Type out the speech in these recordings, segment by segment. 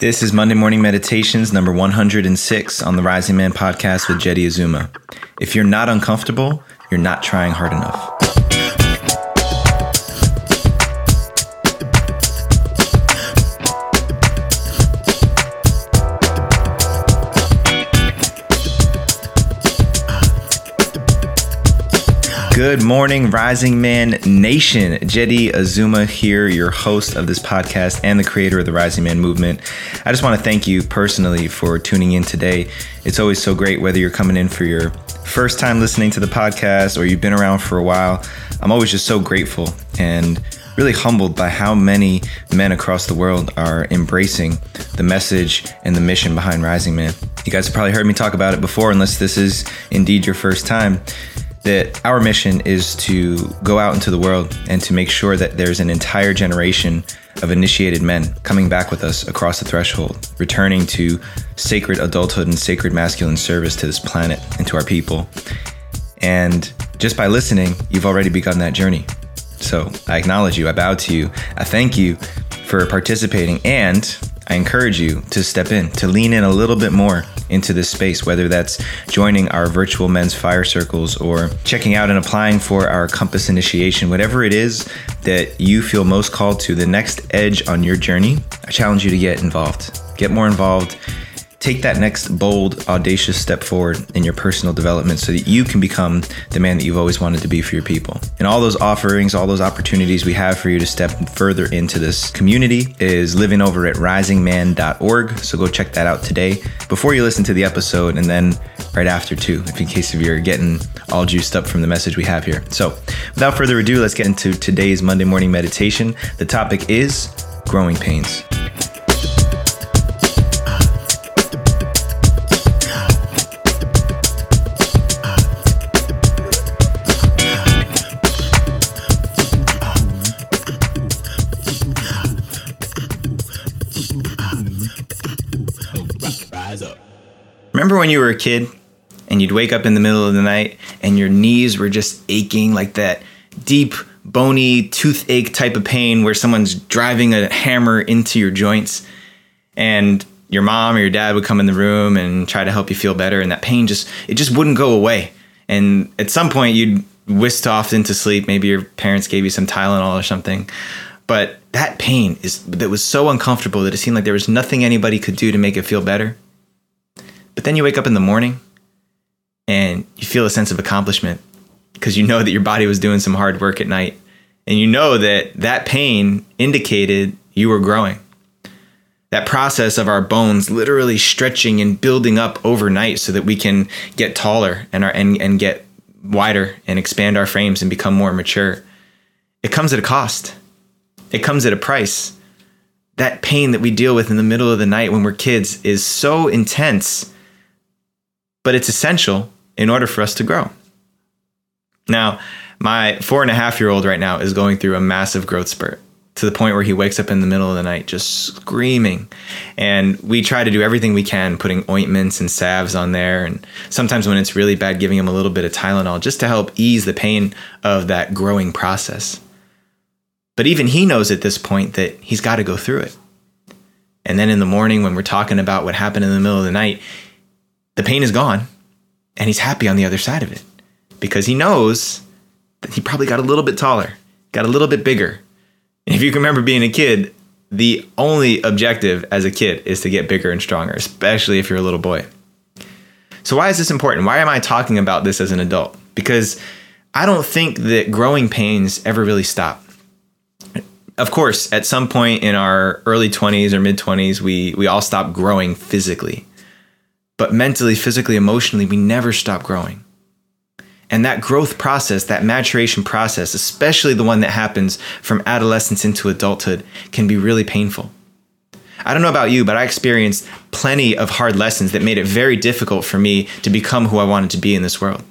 This is Monday Morning Meditations number 106 on the Rising Man podcast with Jeddy Azuma. If you're not uncomfortable, you're not trying hard enough. Good morning, Rising Man Nation. Jeddy Azuma here, your host of this podcast and the creator of the Rising Man movement. I just want to thank you personally for tuning in today. It's always so great whether you're coming in for your first time listening to the podcast or you've been around for a while. I'm always just so grateful and really humbled by how many men across the world are embracing the message and the mission behind Rising Man. You guys have probably heard me talk about it before, unless this is indeed your first time that our mission is to go out into the world and to make sure that there's an entire generation of initiated men coming back with us across the threshold, returning to sacred adulthood and sacred masculine service to this planet and to our people. And just by listening, you've already begun that journey. So I acknowledge you, I bow to you, I thank you for participating, and I encourage you to step in, to lean in a little bit more into this space, whether that's joining our virtual men's fire circles or checking out and applying for our Compass initiation, whatever it is that you feel most called to, the next edge on your journey, I challenge you to get involved. Get more involved take that next bold, audacious step forward in your personal development so that you can become the man that you've always wanted to be for your people. And all those offerings, all those opportunities we have for you to step further into this community is living over at risingman.org. So go check that out today before you listen to the episode and then right after too, if in case if you're getting all juiced up from the message we have here. So without further ado, let's get into today's Monday morning meditation. The topic is growing pains. Remember when you were a kid and you'd wake up in the middle of the night and your knees were just aching like that deep, bony toothache type of pain where someone's driving a hammer into your joints and your mom or your dad would come in the room and try to help you feel better and that pain just it just wouldn't go away. And at some point you'd whisked off into sleep. Maybe your parents gave you some tylenol or something. But that pain is that was so uncomfortable that it seemed like there was nothing anybody could do to make it feel better but then you wake up in the morning and you feel a sense of accomplishment because you know that your body was doing some hard work at night. And you know that that pain indicated you were growing. That process of our bones literally stretching and building up overnight so that we can get taller and, our, and, and get wider and expand our frames and become more mature. It comes at a cost. It comes at a price. That pain that we deal with in the middle of the night when we're kids is so intense but it's essential in order for us to grow. Now, my four and a half year old right now is going through a massive growth spurt to the point where he wakes up in the middle of the night just screaming. And we try to do everything we can, putting ointments and salves on there. And sometimes when it's really bad, giving him a little bit of Tylenol just to help ease the pain of that growing process. But even he knows at this point that he's got to go through it. And then in the morning, when we're talking about what happened in the middle of the night, the pain is gone and he's happy on the other side of it because he knows that he probably got a little bit taller, got a little bit bigger. If you can remember being a kid, the only objective as a kid is to get bigger and stronger, especially if you're a little boy. So, why is this important? Why am I talking about this as an adult? Because I don't think that growing pains ever really stop. Of course, at some point in our early 20s or mid 20s, we, we all stop growing physically. But mentally, physically, emotionally, we never stop growing. And that growth process, that maturation process, especially the one that happens from adolescence into adulthood, can be really painful. I don't know about you, but I experienced plenty of hard lessons that made it very difficult for me to become who I wanted to be in this world.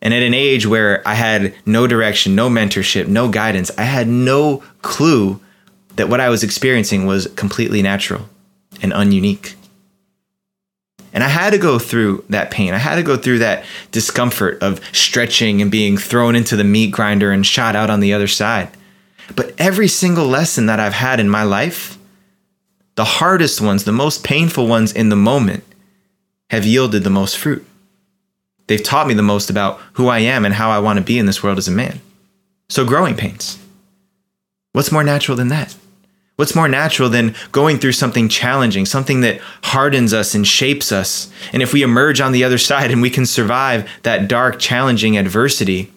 And at an age where I had no direction, no mentorship, no guidance, I had no clue that what I was experiencing was completely natural and ununique. And I had to go through that pain. I had to go through that discomfort of stretching and being thrown into the meat grinder and shot out on the other side. But every single lesson that I've had in my life the hardest ones, the most painful ones in the moment, have yielded the most fruit. They've taught me the most about who I am and how I want to be in this world as a man. So, growing pains. What's more natural than that? What's more natural than going through something challenging, something that hardens us and shapes us? And if we emerge on the other side and we can survive that dark, challenging adversity,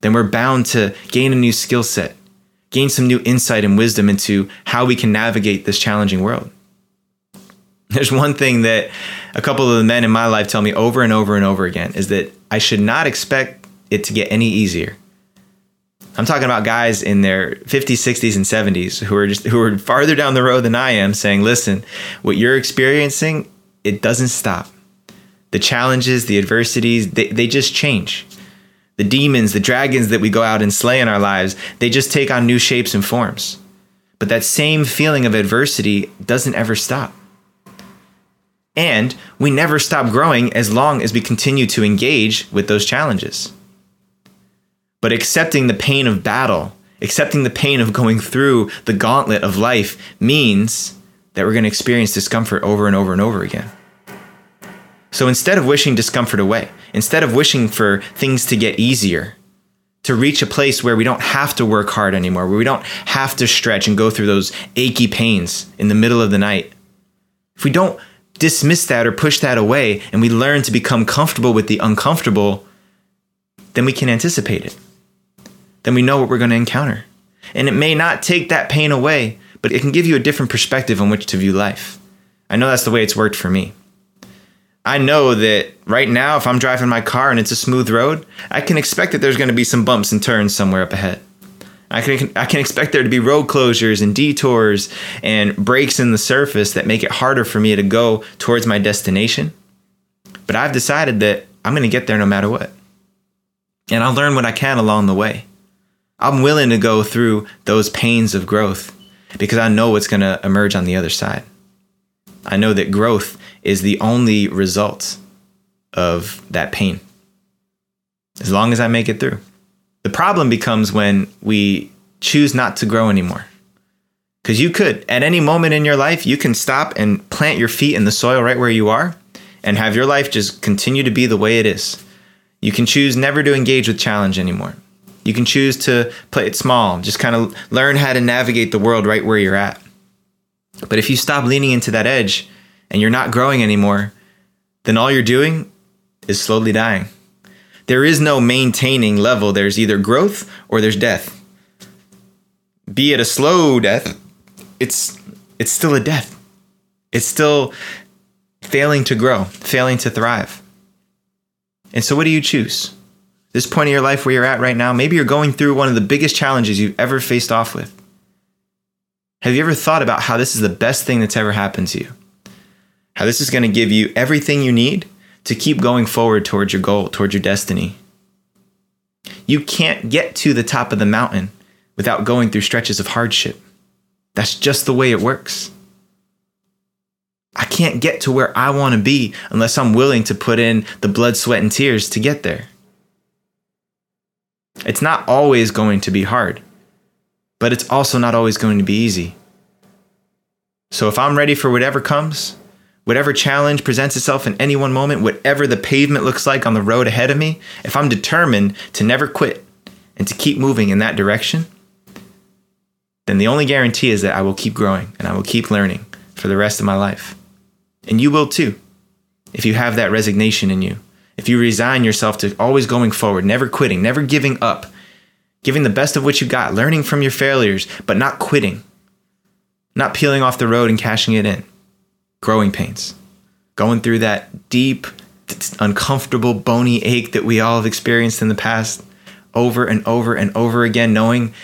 then we're bound to gain a new skill set, gain some new insight and wisdom into how we can navigate this challenging world. There's one thing that a couple of the men in my life tell me over and over and over again is that I should not expect it to get any easier. I'm talking about guys in their 50s, 60s, and 70s who are just who are farther down the road than I am saying, listen, what you're experiencing, it doesn't stop. The challenges, the adversities, they, they just change. The demons, the dragons that we go out and slay in our lives, they just take on new shapes and forms. But that same feeling of adversity doesn't ever stop. And we never stop growing as long as we continue to engage with those challenges. But accepting the pain of battle, accepting the pain of going through the gauntlet of life means that we're going to experience discomfort over and over and over again. So instead of wishing discomfort away, instead of wishing for things to get easier, to reach a place where we don't have to work hard anymore, where we don't have to stretch and go through those achy pains in the middle of the night, if we don't dismiss that or push that away and we learn to become comfortable with the uncomfortable, then we can anticipate it. Then we know what we're going to encounter. And it may not take that pain away, but it can give you a different perspective on which to view life. I know that's the way it's worked for me. I know that right now, if I'm driving my car and it's a smooth road, I can expect that there's going to be some bumps and turns somewhere up ahead. I can I can expect there to be road closures and detours and breaks in the surface that make it harder for me to go towards my destination. But I've decided that I'm going to get there no matter what. And I'll learn what I can along the way. I'm willing to go through those pains of growth because I know what's going to emerge on the other side. I know that growth is the only result of that pain. As long as I make it through. The problem becomes when we choose not to grow anymore. Because you could, at any moment in your life, you can stop and plant your feet in the soil right where you are and have your life just continue to be the way it is. You can choose never to engage with challenge anymore. You can choose to play it small, just kind of learn how to navigate the world right where you're at. But if you stop leaning into that edge and you're not growing anymore, then all you're doing is slowly dying there is no maintaining level. There's either growth or there's death. Be it a slow death, it's it's still a death. It's still failing to grow, failing to thrive. And so what do you choose? This point of your life where you're at right now, maybe you're going through one of the biggest challenges you've ever faced off with. Have you ever thought about how this is the best thing that's ever happened to you? How this is going to give you everything you need to keep going forward towards your goal, towards your destiny. You can't get to the top of the mountain without going through stretches of hardship. That's just the way it works. I can't get to where I want to be unless I'm willing to put in the blood, sweat, and tears to get there. It's not always going to be hard, but it's also not always going to be easy. So if I'm ready for whatever comes, whatever challenge presents itself in any one moment, whatever the pavement looks like on the road ahead of me, if I'm determined to never quit and to keep moving in that direction, then the only guarantee is that I will keep growing and I will keep learning for the rest of my life. And you will too, if you have that resignation in you. If you resign yourself to always going forward, never quitting, never giving up, giving the best of what you got, learning from your failures, but not quitting, not peeling off the road and cashing it in growing pains, going through that deep, uncomfortable, bony ache that we all have experienced in the past over and over and over again, knowing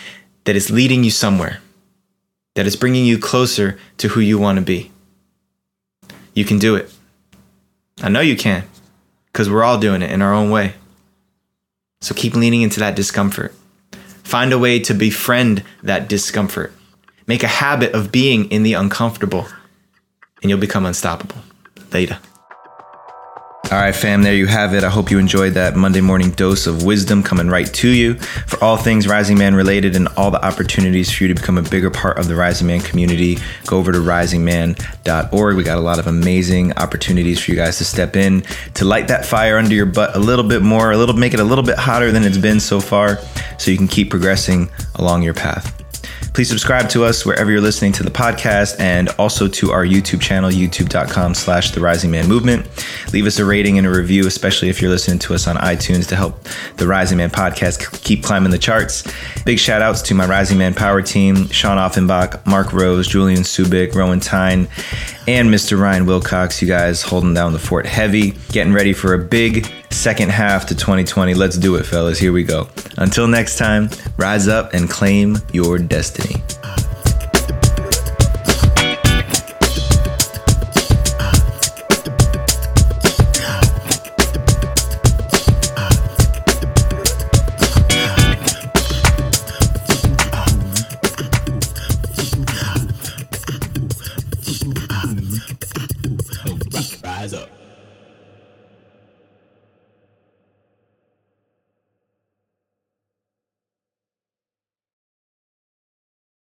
that it's leading you somewhere, that it's bringing you closer to who you want to be. You can do it. I know you can, because we're all doing it in our own way. So keep leaning into that discomfort. Find a way to befriend that discomfort. Make a habit of being in the uncomfortable and you'll become unstoppable. Later. All right, fam, there you have it. I hope you enjoyed that Monday morning dose of wisdom coming right to you. For all things Rising Man related and all the opportunities for you to become a bigger part of the Rising Man community, go over to risingman.org. We got a lot of amazing opportunities for you guys to step in to light that fire under your butt a little bit more, a little make it a little bit hotter than it's been so far so you can keep progressing along your path. Please subscribe to us wherever you're listening to the podcast and also to our YouTube channel, youtube.com slash the rising man movement. Leave us a rating and a review, especially if you're listening to us on iTunes to help the Rising Man podcast keep climbing the charts. Big shout outs to my Rising Man power team, Sean Offenbach, Mark Rose, Julian Subic, Rowan Tyne, and Mr. Ryan Wilcox. You guys holding down the fort heavy, getting ready for a big second half to 2020. Let's do it, fellas. Here we go. Until next time, rise up and claim your destiny.